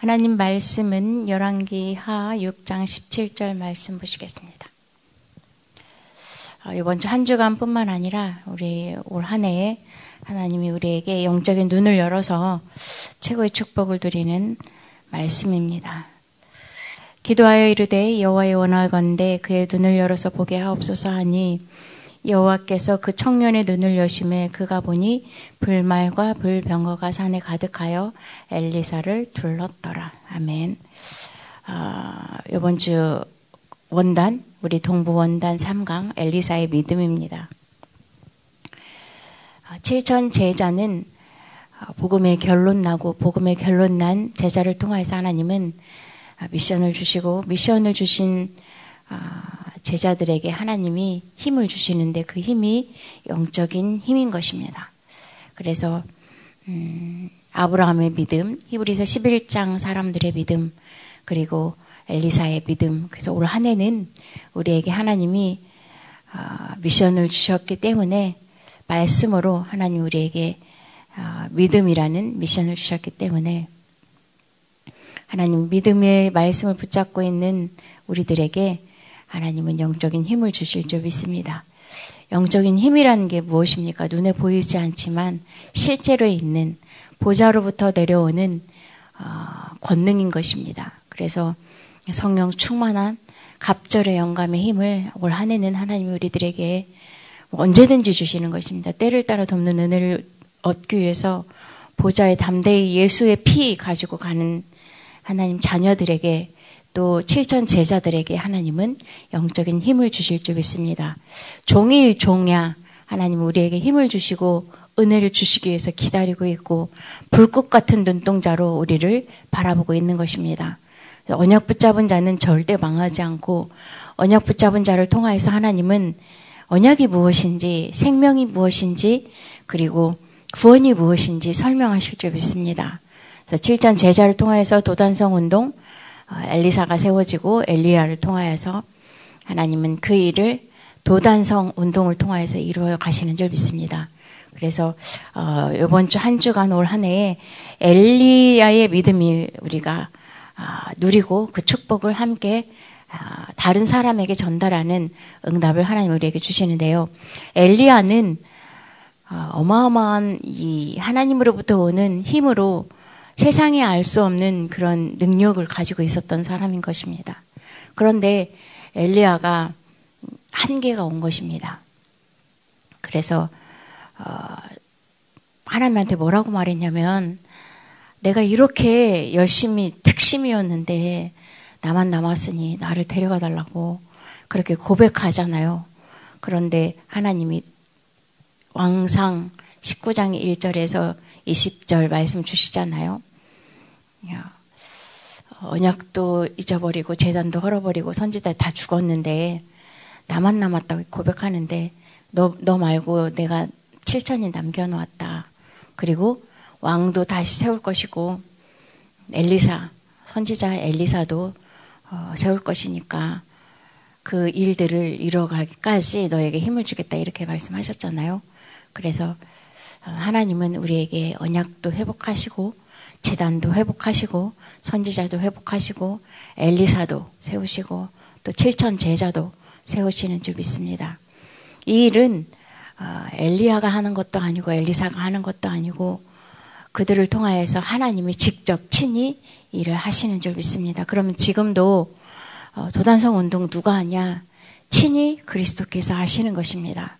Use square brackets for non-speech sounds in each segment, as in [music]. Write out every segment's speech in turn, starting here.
하나님 말씀은 열왕기 하 6장 17절 말씀 보시겠습니다. 어, 이번 주 한 주간뿐만 아니라 우리 올 한 해에 하나님이 우리에게 영적인 눈을 열어서 최고의 축복을 드리는 말씀입니다. 기도하여 이르되 여호와의 원하건대 그의 눈을 열어서 보게 하옵소서 하니 여호와께서 그 청년의 눈을 여심해 그가 보니 불말과 불병거가 산에 가득하여 엘리사를 둘렀더라. 아멘. 아, 이번 주 원단 우리 동부 원단 3강 엘리사의 믿음입니다. 7천 아, 제자는 아, 복음의 결론 나고 복음의 결론 난 제자를 통해서 하나님은 아, 미션을 주시고 미션을 주신 제자들에게 하나님이 힘을 주시는데 그 힘이 영적인 힘인 것입니다. 그래서 음, 아브라함의 믿음, 히브리서 11장 사람들의 믿음, 그리고 엘리사의 믿음. 그래서 올 한 해는 우리에게 하나님이 어, 미션을 주셨기 때문에 말씀으로 하나님 우리에게 어, 믿음이라는 미션을 주셨기 때문에 하나님 믿음의 말씀을 붙잡고 있는 우리들에게 하나님은 영적인 힘을 주실 줄 믿습니다. 영적인 힘이라는 게 무엇입니까? 눈에 보이지 않지만 실제로 있는 보좌로부터 내려오는 어, 권능인 것입니다. 그래서 성령 충만한 갑절의 영감의 힘을 올 한 해는 하나님이 우리들에게 언제든지 주시는 것입니다. 때를 따라 돕는 은혜를 얻기 위해서 보좌에 담대히 예수의 피 가지고 가는 하나님 자녀들에게 또 7천 제자들에게 하나님은 영적인 힘을 주실 줄 믿습니다. 종일 종야 하나님 우리에게 힘을 주시고 은혜를 주시기 위해서 기다리고 있고 불꽃 같은 눈동자로 우리를 바라보고 있는 것입니다. 언약 붙잡은 자는 절대 망하지 않고 언약 붙잡은 자를 통하여서 하나님은 언약이 무엇인지 생명이 무엇인지 그리고 구원이 무엇인지 설명하실 줄 믿습니다. 그래서 7전 제자를 통하여서 도단성 운동 어, 엘리사가 세워지고 엘리야를 통하여서 하나님은 그 일을 도단성 운동을 통하여서 이루어 가시는 줄 믿습니다. 그래서 어, 이번 주 한 주간 올 한 해에 엘리야의 믿음이 우리가 아, 누리고 그 축복을 함께 아, 다른 사람에게 전달하는 응답을 하나님 우리에게 주시는데요. 엘리야는 아, 어마어마한 이 하나님으로부터 오는 힘으로 세상에 알 수 없는 그런 능력을 가지고 있었던 사람인 것입니다. 그런데 엘리야가 한계가 온 것입니다. 그래서 어, 하나님한테 뭐라고 말했냐면 내가 이렇게 열심히 특심이었는데 나만 남았으니 나를 데려가 달라고 그렇게 고백하잖아요. 그런데 하나님이 왕상 19장 1절에서 20절 말씀 주시잖아요. 언약도 잊어버리고 재단도 헐어버리고 선지자 다 죽었는데 나만 남았다고 고백하는데 너, 너 말고 내가 7천이 남겨놓았다. 그리고 왕도 다시 세울 것이고 엘리사 선지자 엘리사도 어, 세울 것이니까 그 일들을 이뤄가기까지 너에게 힘을 주겠다 이렇게 말씀하셨잖아요. 그래서 어, 하나님은 우리에게 언약도 회복하시고 재단도 회복하시고 선지자도 회복하시고 엘리사도 세우시고 또 7천 제자도 세우시는 줄 믿습니다. 이 일은 어, 엘리야가 하는 것도 아니고 엘리사가 하는 것도 아니고 그들을 통하여서 하나님이 직접 친히 일을 하시는 줄 믿습니다. 그러면 지금도 어, 도단성 운동 누가 하냐? 친히 그리스도께서 하시는 것입니다.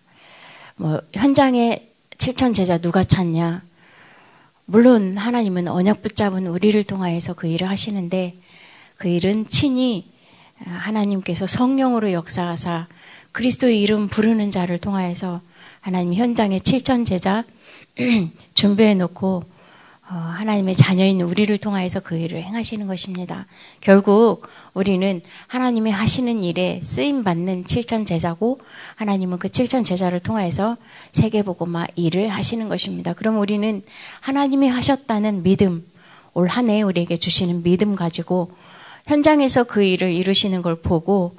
뭐 현장에 7천 제자 누가 찾냐? 물론 하나님은 언약 붙잡은 우리를 통하여서 그 일을 하시는데 그 일은 친히 하나님께서 성령으로 역사하사 그리스도의 이름 부르는 자를 통하여서 하나님 현장에 7천 제자 [clears throat] 준비해 놓고 어, 하나님의 자녀인 우리를 통하여서 그 일을 행하시는 것입니다. 결국 우리는 하나님의 하시는 일에 쓰임 받는 7천 제자고 하나님은 그 7천 제자를 통하여서 세계보고마 일을 하시는 것입니다. 그럼 우리는 하나님이 하셨다는 믿음, 올 한 해 우리에게 주시는 믿음 가지고 현장에서 그 일을 이루시는 걸 보고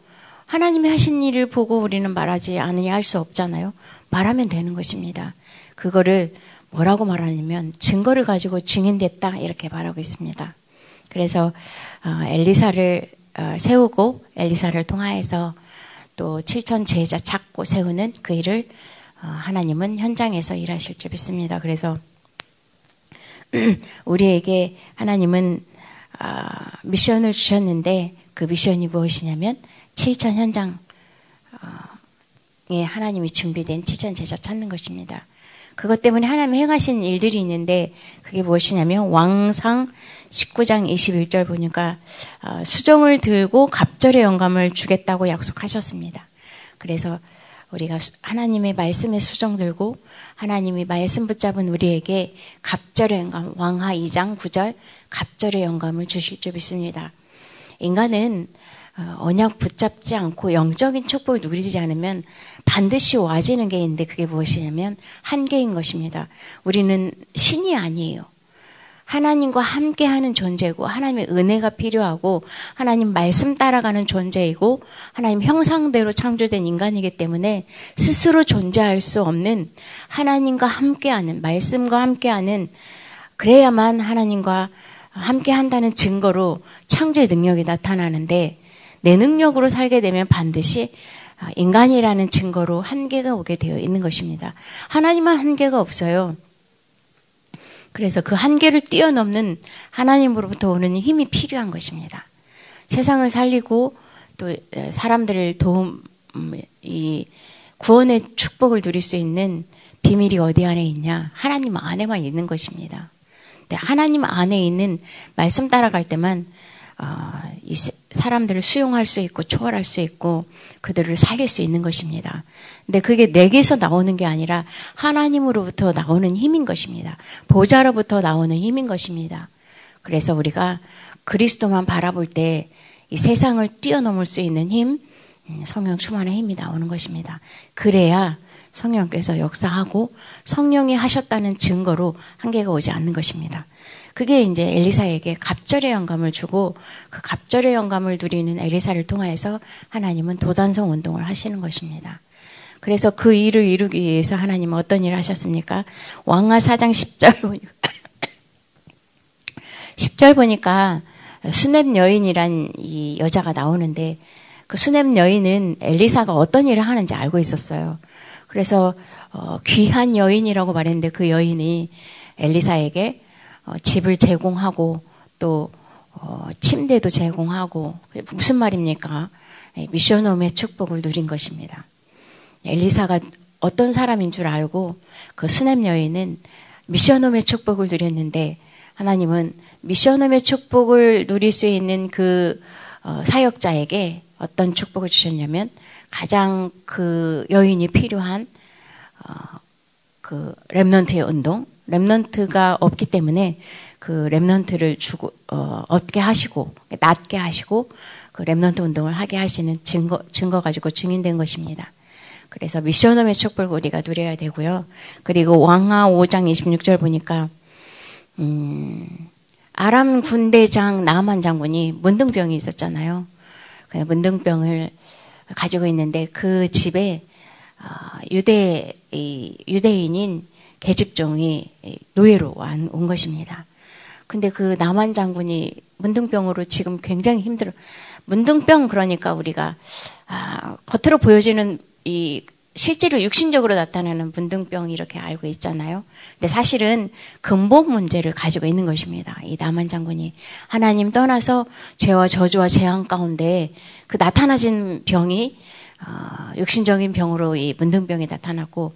하나님이 하신 일을 보고 우리는 말하지 않으냐 할 수 없잖아요. 말하면 되는 것입니다. 그거를 뭐라고 말하냐면 증거를 가지고 증인됐다 이렇게 말하고 있습니다. 그래서 어, 엘리사를 어, 세우고 엘리사를 통하여서 또 7천 제자 찾고 세우는 그 일을 어, 하나님은 현장에서 일하실 줄 믿습니다. 그래서 [clears throat] 우리에게 하나님은 아, 미션을 주셨는데 그 미션이 무엇이냐면 7천 현장에 하나님이 준비된 7천 제자 찾는 것입니다. 그것 때문에 하나님 행하신 일들이 있는데 그게 무엇이냐면 왕상 19장 21절 보니까 어, 수정을 들고 갑절의 영감을 주겠다고 약속하셨습니다. 그래서 우리가 하나님의 말씀에 수정 들고 하나님이 말씀 붙잡은 우리에게 갑절의 영감 왕하 2장 9절 갑절의 영감을 주실 줄 믿습니다. 인간은 어, 언약 붙잡지 않고 영적인 축복을 누리지 않으면 반드시 와지는 게 있는데 그게 무엇이냐면 한계인 것입니다. 우리는 신이 아니에요. 하나님과 함께 하는 존재고 하나님의 은혜가 필요하고 하나님 말씀 따라가는 존재이고 하나님 형상대로 창조된 인간이기 때문에 스스로 존재할 수 없는 하나님과 함께 하는 말씀과 함께 하는 그래야만 하나님과 함께 한다는 증거로 창조의 능력이 나타나는데 내 능력으로 살게 되면 반드시 인간이라는 증거로 한계가 오게 되어 있는 것입니다. 하나님은 한계가 없어요. 그래서 그 한계를 뛰어넘는 하나님으로부터 오는 힘이 필요한 것입니다. 세상을 살리고 또 사람들을 도움, 음, 이 구원의 축복을 누릴 수 있는 비밀이 어디 안에 있냐? 하나님 안에만 있는 것입니다. 하나님 안에 있는 말씀 따라갈 때만 어, 이 사람들을 수용할 수 있고 초월할 수 있고 그들을 살릴 수 있는 것입니다. 근데 그게 내게서 나오는 게 아니라 하나님으로부터 나오는 힘인 것입니다. 보좌로부터 나오는 힘인 것입니다. 그래서 우리가 그리스도만 바라볼 때 이 세상을 뛰어넘을 수 있는 힘, 음, 성령 충만의 힘이 나오는 것입니다. 그래야 성령께서 역사하고 성령이 하셨다는 증거로 한계가 오지 않는 것입니다. 그게 이제 엘리사에게 갑절의 영감을 주고 그 갑절의 영감을 누리는 엘리사를 통하여서 하나님은 도단성 운동을 하시는 것입니다. 그래서 그 일을 이루기 위해서 하나님은 어떤 일을 하셨습니까? 왕하 4장 10절 보니까 [laughs] 10절 보니까 수넴 여인이란 이 여자가 나오는데 그 수넴 여인은 엘리사가 어떤 일을 하는지 알고 있었어요. 그래서 어, 귀한 여인이라고 말했는데 그 여인이 엘리사에게 어, 집을 제공하고 또 어, 침대도 제공하고 무슨 말입니까? 예, 미션홈의 축복을 누린 것입니다. 엘리사가 어떤 사람인 줄 알고 그 수냄 여인은 미션홈의 축복을 누렸는데 하나님은 미션홈의 축복을 누릴 수 있는 그 어, 사역자에게 어떤 축복을 주셨냐면 가장 그 여인이 필요한 그 렘넌트의 운동, 렘넌트가 없기 때문에 그 렘넌트를 주고 어, 얻게 하시고 낫게 하시고 그 렘넌트 운동을 하게 하시는 증거 증거 가지고 증인된 것입니다. 그래서 미션홈의 축복을 우리가 누려야 되고요. 그리고 왕하 5장 26절 보니까 음, 아람 군대장 나만 장군이 문둥병이 있었잖아요. 그 문둥병을 가지고 있는데 그 집에 어, 유대 유대인인 계집종이 노예로 온 것입니다. 근데 그 남한 장군이 문둥병으로 지금 굉장히 힘들어. 문둥병 그러니까 우리가 아, 겉으로 보여지는 이 실제로 육신적으로 나타나는 문둥병 이렇게 알고 있잖아요. 근데 사실은 근본 문제를 가지고 있는 것입니다. 이 남한 장군이 하나님 떠나서 죄와 저주와 재앙 가운데 그 나타나진 병이 어, 육신적인 병으로 이 문둥병이 나타났고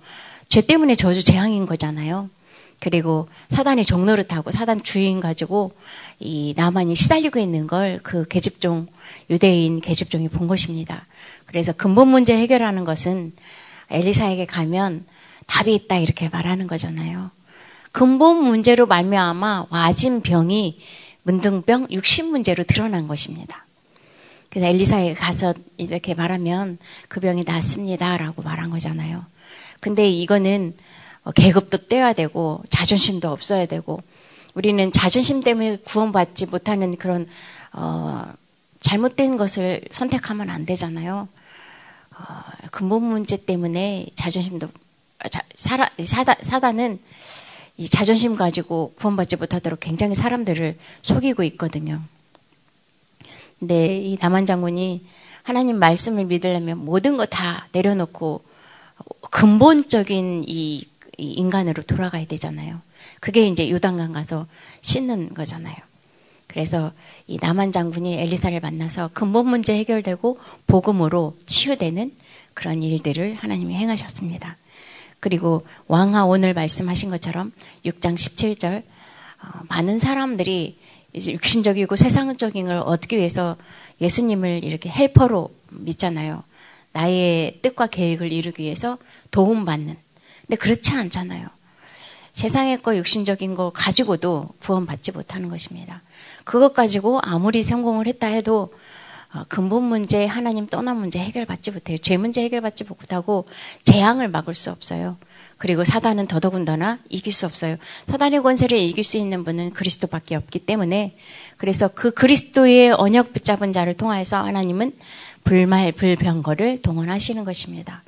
죄 때문에 저주 재앙인 거잖아요. 그리고 사단이 종노릇하고 사단 주인 가지고 이 나만이 시달리고 있는 걸 그 계집종 유대인 계집종이 본 것입니다. 그래서 근본 문제 해결하는 것은 엘리사에게 가면 답이 있다 이렇게 말하는 거잖아요. 근본 문제로 말미암아 와진 병이 문둥병 육신 문제로 드러난 것입니다. 그래서 엘리사에게 가서 이렇게 말하면 그 병이 낫습니다라고 말한 거잖아요. 근데 이거는 어, 계급도 떼야 되고 자존심도 없어야 되고 우리는 자존심 때문에 구원받지 못하는 그런 어, 잘못된 것을 선택하면 안 되잖아요. 어, 근본 문제 때문에 자존심도 자, 사라, 사다, 사단은 이 자존심 가지고 구원받지 못하도록 굉장히 사람들을 속이고 있거든요. 근데 이 남한 장군이 하나님 말씀을 믿으려면 모든 거 다 내려놓고 근본적인 이, 이 인간으로 돌아가야 되잖아요. 그게 이제 요단강 가서 씻는 거잖아요. 그래서 이 남한 장군이 엘리사를 만나서 근본 문제 해결되고 복음으로 치유되는 그런 일들을 하나님이 행하셨습니다. 그리고 왕하 오늘 말씀하신 것처럼 6장 17절 어, 많은 사람들이 육신적이고 세상적인 걸 얻기 위해서 예수님을 이렇게 헬퍼로 믿잖아요. 나의 뜻과 계획을 이루기 위해서 도움받는. 근데 그렇지 않잖아요. 세상의 거 육신적인 거 가지고도 구원받지 못하는 것입니다. 그것 가지고 아무리 성공을 했다 해도 어, 근본 문제 하나님 떠난 문제 해결받지 못해요. 죄 문제 해결받지 못하고 재앙을 막을 수 없어요. 그리고 사단은 더더군다나 이길 수 없어요. 사단의 권세를 이길 수 있는 분은 그리스도밖에 없기 때문에 그래서 그 그리스도의 언약 붙잡은 자를 통하여서 하나님은 불말 불병거를 동원하시는 것입니다.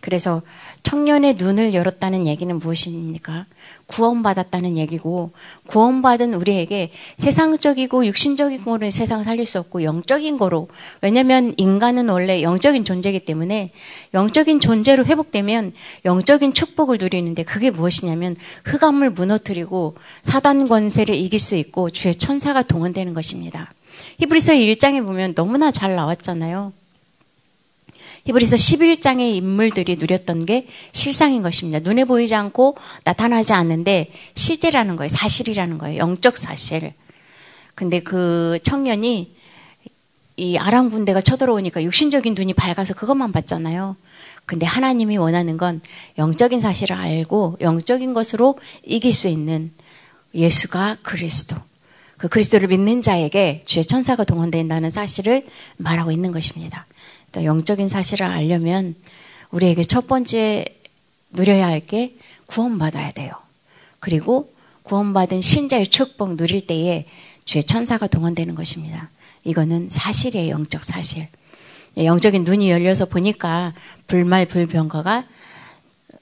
그래서 청년의 눈을 열었다는 얘기는 무엇입니까? 구원받았다는 얘기고 구원받은 우리에게 세상적이고 육신적인 거로 세상 살릴 수 없고 영적인 거로 왜냐하면 인간은 원래 영적인 존재이기 때문에 영적인 존재로 회복되면 영적인 축복을 누리는데 그게 무엇이냐면 흑암을 무너뜨리고 사단 권세를 이길 수 있고 주의 천사가 동원되는 것입니다. 히브리서 1장에 보면 너무나 잘 나왔잖아요. 히브리서 11장의 인물들이 누렸던 게 실상인 것입니다. 눈에 보이지 않고 나타나지 않는데 실제라는 거예요. 사실이라는 거예요. 영적 사실. 근데 그 청년이 이 아람 군대가 쳐들어오니까 육신적인 눈이 밝아서 그것만 봤잖아요. 근데 하나님이 원하는 건 영적인 사실을 알고 영적인 것으로 이길 수 있는 예수가 그리스도. 그 그리스도를 믿는 자에게 주의 천사가 동원된다는 사실을 말하고 있는 것입니다. 영적인 사실을 알려면 우리에게 첫 번째 누려야 할 게 구원받아야 돼요. 그리고 구원받은 신자의 축복 누릴 때에 주의 천사가 동원되는 것입니다. 이거는 사실이에요, 영적 사실. 예, 영적인 눈이 열려서 보니까 불말 불병거가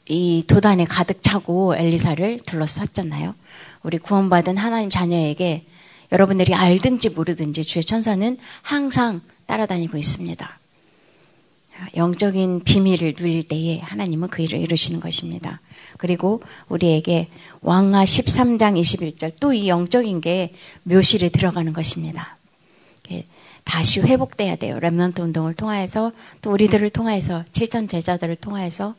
이 도단에 가득 차고 엘리사를 둘러쌌잖아요. 우리 구원받은 하나님 자녀에게 여러분들이 알든지 모르든지 주의 천사는 항상 따라다니고 있습니다. 영적인 비밀을 누릴 때에 하나님은 그 일을 이루시는 것입니다. 그리고 우리에게 왕하 13장 21절 또 이 영적인 게 묘실에 들어가는 것입니다. 다시 회복돼야 돼요. 랩런트 운동을 통하여서 또 우리들을 통하여서 7천 제자들을 통하여서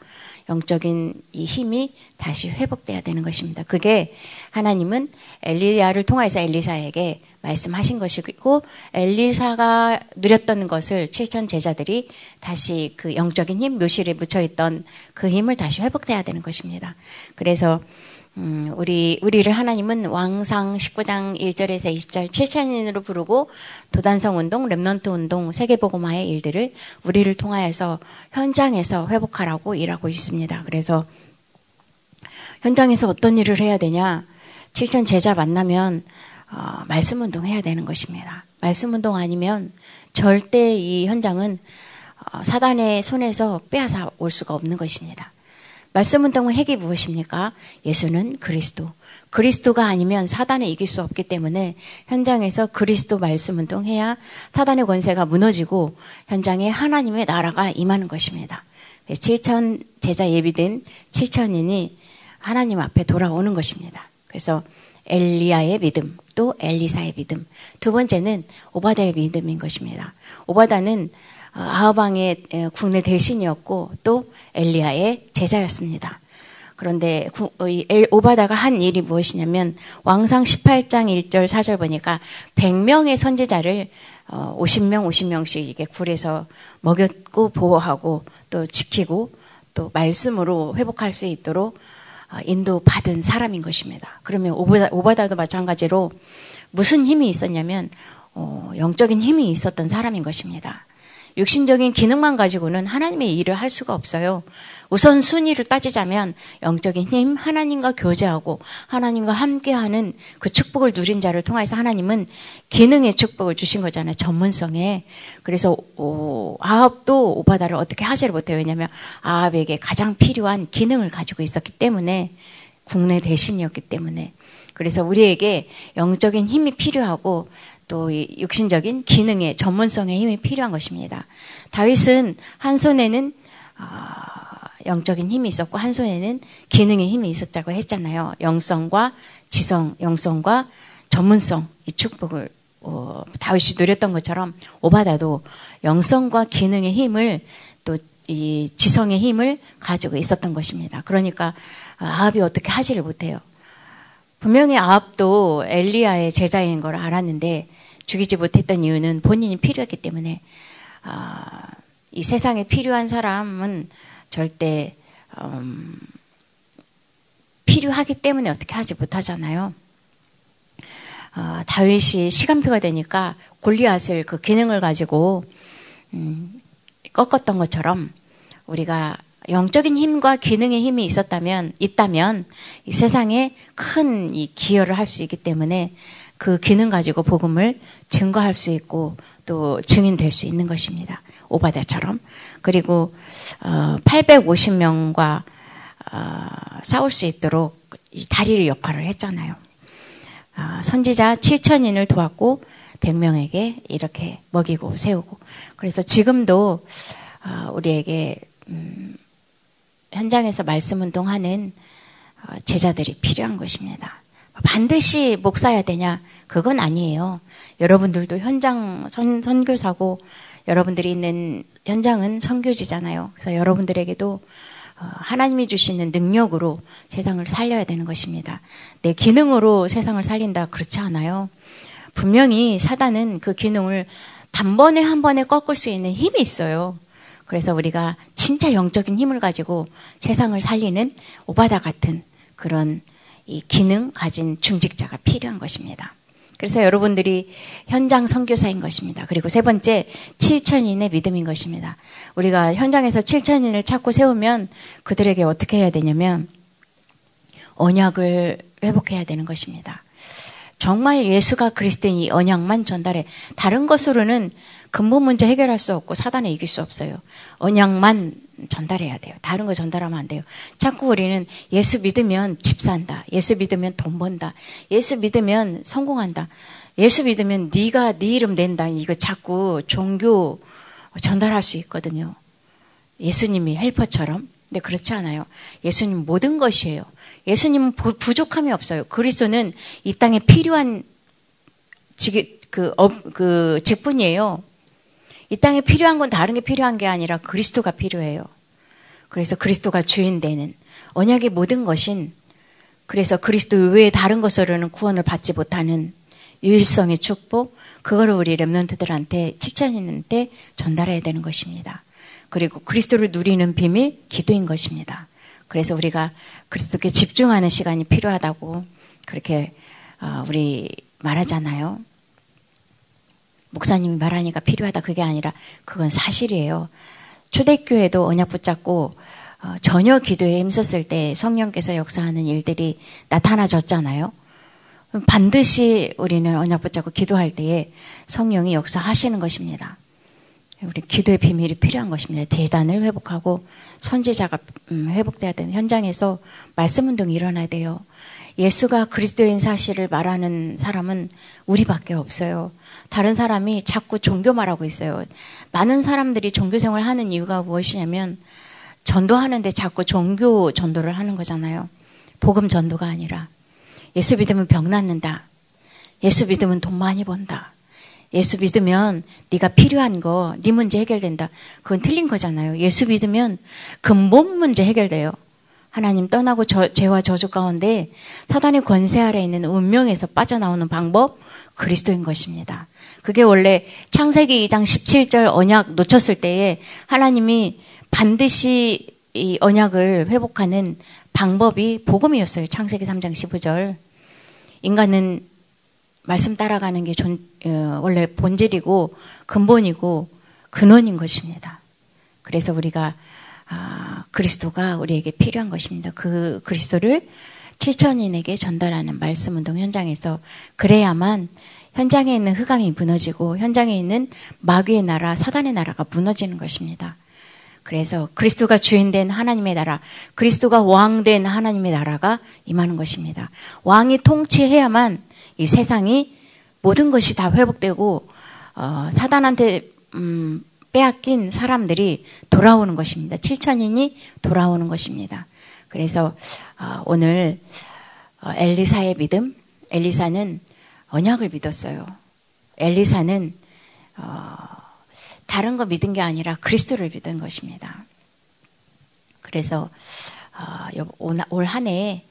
영적인 이 힘이 다시 회복돼야 되는 것입니다. 그게 하나님은 엘리야를 통해서 엘리사에게 말씀하신 것이고 엘리사가 누렸던 것을 7천 제자들이 다시 그 영적인 힘 묘실에 묻혀 있던 그 힘을 다시 회복돼야 되는 것입니다. 그래서 음, 우리, 우리를 하나님은 왕상 19장 1절에서 20절 7천인으로 부르고 도단성 운동, remnant 운동, 세계복음화의 일들을 우리를 통하여서 현장에서 회복하라고 일하고 있습니다. 그래서 현장에서 어떤 일을 해야 되냐? 7천 제자 만나면 어, 말씀 운동 해야 되는 것입니다. 말씀 운동 아니면 절대 이 현장은 어, 사단의 손에서 빼앗아 올 수가 없는 것입니다. 말씀 운동의 핵이 무엇입니까? 예수는 그리스도. 그리스도가 아니면 사단을 이길 수 없기 때문에 현장에서 그리스도 말씀 운동해야 사단의 권세가 무너지고 현장에 하나님의 나라가 임하는 것입니다. 7천 제자 예비된 7천인이 하나님 앞에 돌아오는 것입니다. 그래서 엘리야의 믿음, 또 엘리사의 믿음. 두 번째는 오바다의 믿음인 것입니다. 오바다는 어, 아하방의 국내 대신이었고 또 엘리야의 제자였습니다. 그런데 오바다가 한 일이 무엇이냐면 왕상 18장 1절 4절 보니까 100명의 선지자를 50명 어, 50명씩 이게 굴에서 먹였고 보호하고 또 지키고 또 말씀으로 회복할 수 있도록 어, 인도받은 사람인 것입니다. 그러면 오바다, 오바다도 마찬가지로 무슨 힘이 있었냐면 영적인 힘이 있었던 사람인 것입니다. 육신적인 기능만 가지고는 하나님의 일을 할 수가 없어요. 우선 순위를 따지자면 영적인 힘, 하나님과 교제하고 하나님과 함께하는 그 축복을 누린 자를 통해서 하나님은 기능의 축복을 주신 거잖아요. 전문성에. 그래서 오, 아합도 오바다를 어떻게 하지를 못해요. 왜냐하면 아합에게 가장 필요한 기능을 가지고 있었기 때문에 국내 대신이었기 때문에 그래서 우리에게 영적인 힘이 필요하고 또 육신적인 기능의 전문성의 힘이 필요한 것입니다. 다윗은 한 손에는 아, 영적인 힘이 있었고 한 손에는 기능의 힘이 있었다고 했잖아요. 영성과 지성, 영성과 전문성 이 축복을 어, 다윗이 누렸던 것처럼 오바다도 영성과 기능의 힘을 또 이 지성의 힘을 가지고 있었던 것입니다. 그러니까 아합이 어떻게 하지를 못해요. 분명히 아합도 엘리야의 제자인 걸 알았는데 죽이지 못했던 이유는 본인이 필요했기 때문에 아, 이 세상에 필요한 사람은 절대 음, 필요하기 때문에 어떻게 하지 못하잖아요. 어, 다윗이 시간표가 되니까 골리앗을 그 기능을 가지고 음, 꺾었던 것처럼 우리가 영적인 힘과 기능의 힘이 있었다면 있다면 이 세상에 큰 이 기여를 할 수 있기 때문에 그 기능 가지고 복음을 증거할 수 있고 또 증인될 수 있는 것입니다. 오바다처럼 그리고 어, 850명과 어, 싸울 수 있도록 이 다리의 역할을 했잖아요. 어, 선지자 7천인을 도왔고 100명에게 이렇게 먹이고 세우고 그래서 지금도 어, 우리에게 음, 현장에서 말씀 운동하는 어, 제자들이 필요한 것입니다. 반드시 목사야 되냐? 그건 아니에요. 여러분들도 현장 선, 선교사고 여러분들이 있는 현장은 선교지잖아요. 그래서 여러분들에게도 어, 하나님이 주시는 능력으로 세상을 살려야 되는 것입니다. 내 기능으로 세상을 살린다 그렇지 않아요. 분명히 사단은 그 기능을 단번에 한 번에 꺾을 수 있는 힘이 있어요. 그래서 우리가 진짜 영적인 힘을 가지고 세상을 살리는 오바다 같은 그런 이 기능 가진 중직자가 필요한 것입니다. 그래서 여러분들이 현장 선교사인 것입니다. 그리고 세 번째 7천인의 믿음인 것입니다. 우리가 현장에서 7천인을 찾고 세우면 그들에게 어떻게 해야 되냐면 언약을 회복해야 되는 것입니다. 정말 예수가 그리스도인 이 언약만 전달해 다른 것으로는 근본 문제 해결할 수 없고 사단에 이길 수 없어요. 언약만 전달해야 돼요. 다른 거 전달하면 안 돼요. 자꾸 우리는 예수 믿으면 집 산다. 예수 믿으면 돈 번다. 예수 믿으면 성공한다. 예수 믿으면 네가 네 이름 낸다. 이거 자꾸 종교 전달할 수 있거든요. 예수님이 helper처럼. 근데 그렇지 않아요. 예수님 모든 것이에요. 예수님은 부족함이 없어요. 그리스도는 이 땅에 필요한 직, 그, 업, 그 직분이에요. 이 땅에 필요한 건 다른 게 필요한 게 아니라 그리스도가 필요해요. 그래서 그리스도가 주인 되는 언약의 모든 것인 그래서 그리스도 외에 다른 것으로는 구원을 받지 못하는 유일성의 축복 그거를 우리 렘넌트들한테 칭찬했는데 전달해야 되는 것입니다. 그리고 그리스도를 누리는 비밀 기도인 것입니다. 그래서 우리가 그리스도께 집중하는 시간이 필요하다고 그렇게 어, 우리 말하잖아요. 목사님이 말하니까 필요하다 그게 아니라 그건 사실이에요. 초대교회도 언약 붙잡고 어, 전혀 기도에 힘썼을 때 성령께서 역사하는 일들이 나타나졌잖아요. 반드시 우리는 언약 붙잡고 기도할 때에 성령이 역사하시는 것입니다. 우리 기도의 비밀이 필요한 것입니다. 대단을 회복하고 선지자가 음, 회복돼야 되는 현장에서 말씀 운동이 일어나야 돼요. 예수가 그리스도인 사실을 말하는 사람은 우리밖에 없어요. 다른 사람이 자꾸 종교 말하고 있어요. 많은 사람들이 종교 생활 하는 이유가 무엇이냐면 전도하는데 자꾸 종교 전도를 하는 거잖아요. 복음 전도가 아니라 예수 믿으면 병 낫는다. 예수 믿으면 돈 많이 번다. 예수 믿으면 네가 필요한 거, 네 문제 해결된다. 그건 틀린 거잖아요. 예수 믿으면 근본 문제 해결돼요. 하나님 떠나고 저, 죄와 저주 가운데 사단의 권세 아래 있는 운명에서 빠져나오는 방법 그리스도인 것입니다. 그게 원래 창세기 2장 17절 언약 놓쳤을 때에 하나님이 반드시 이 언약을 회복하는 방법이 복음이었어요. 창세기 3장 15절. 인간은 말씀 따라가는 게 존, 어, 원래 본질이고 근본이고 근원인 것입니다. 그래서 우리가 아, 그리스도가 우리에게 필요한 것입니다. 그 그리스도를 7천인에게 전달하는 말씀 운동 현장에서 그래야만 현장에 있는 흑암이 무너지고 현장에 있는 마귀의 나라, 사단의 나라가 무너지는 것입니다. 그래서 그리스도가 주인된 하나님의 나라, 그리스도가 왕된 하나님의 나라가 임하는 것입니다. 왕이 통치해야만 이 세상이 모든 것이 다 회복되고 어, 사단한테 음, 빼앗긴 사람들이 돌아오는 것입니다. 7천인이 돌아오는 것입니다. 그래서 어, 오늘 어, 엘리사의 믿음, 엘리사는 언약을 믿었어요. 엘리사는 어, 다른 거 믿은 게 아니라 그리스도를 믿은 것입니다. 그래서 어, 올한 해에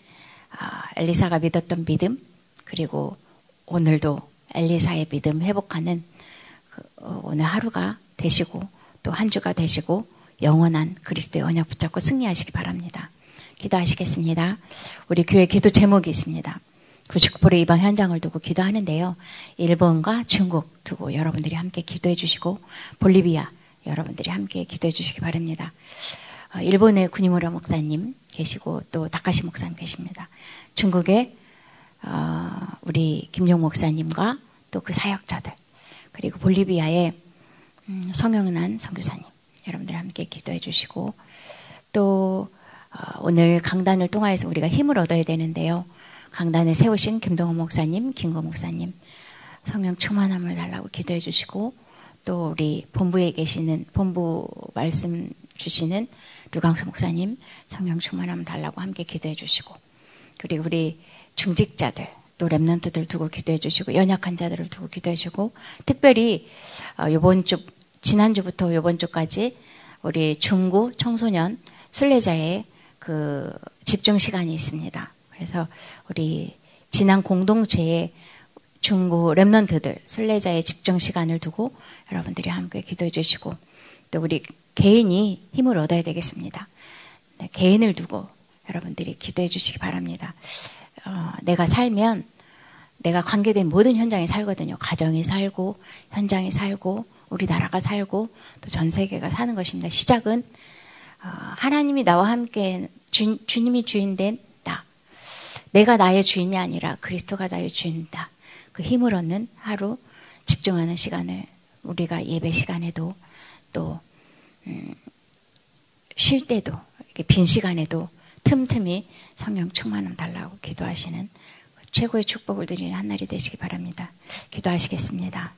아, 엘리사가 믿었던 믿음 그리고 오늘도 엘리사의 믿음 회복하는 그, 어, 오늘 하루가 되시고 또 한 주가 되시고 영원한 그리스도의 언약 붙잡고 승리하시기 바랍니다. 기도하시겠습니다. 우리 교회 기도 제목이 있습니다. 99%의 이방 현장을 두고 기도하는데요. 일본과 중국 두고 여러분들이 함께 기도해 주시고 볼리비아 여러분들이 함께 기도해 주시기 바랍니다. 어, 일본의 구니무라 목사님 계시고 또 다카시 목사님 계십니다. 중국의 어, 우리 김용 목사님과 또 그 사역자들 그리고 볼리비아의 음, 성영난 선교사님 여러분들 함께 기도해 주시고 또 어, 오늘 강단을 통하여서 우리가 힘을 얻어야 되는데요. 강단에 세우신 김동호 목사님, 김고 목사님 성령 충만함을 달라고 기도해 주시고 또 우리 본부에 계시는 본부 말씀 주시는 류강수 목사님 성령 충만함을 달라고 함께 기도해 주시고 그리고 우리 중직자들 또 랩런트들 두고 기도해 주시고 연약한 자들을 두고 기도해 주시고 특별히 이번 어, 주 지난주부터 이번 주까지 우리 중고 청소년 순례자의 그 집중 시간이 있습니다. 그래서 우리 지난 공동체의 중고 랩런트들 순례자의 집중 시간을 두고 여러분들이 함께 기도해 주시고 또 우리 개인이 힘을 얻어야 되겠습니다. 네, 개인을 두고 여러분들이 기도해 주시기 바랍니다. 어, 내가 살면 내가 관계된 모든 현장에 살거든요. 가정이 살고 현장이 살고 우리나라가 살고 또 전 세계가 사는 것입니다. 시작은 어, 하나님이 나와 함께 주, 주님이 주인된 내가 나의 주인이 아니라 그리스도가 나의 주인이다. 그 힘을 얻는 하루 집중하는 시간을 우리가 예배 시간에도 또쉴 음, 때도 빈 시간에도 틈틈이 성령 충만함 달라고 기도하시는 최고의 축복을 드리는 한 날이 되시기 바랍니다. 기도하시겠습니다.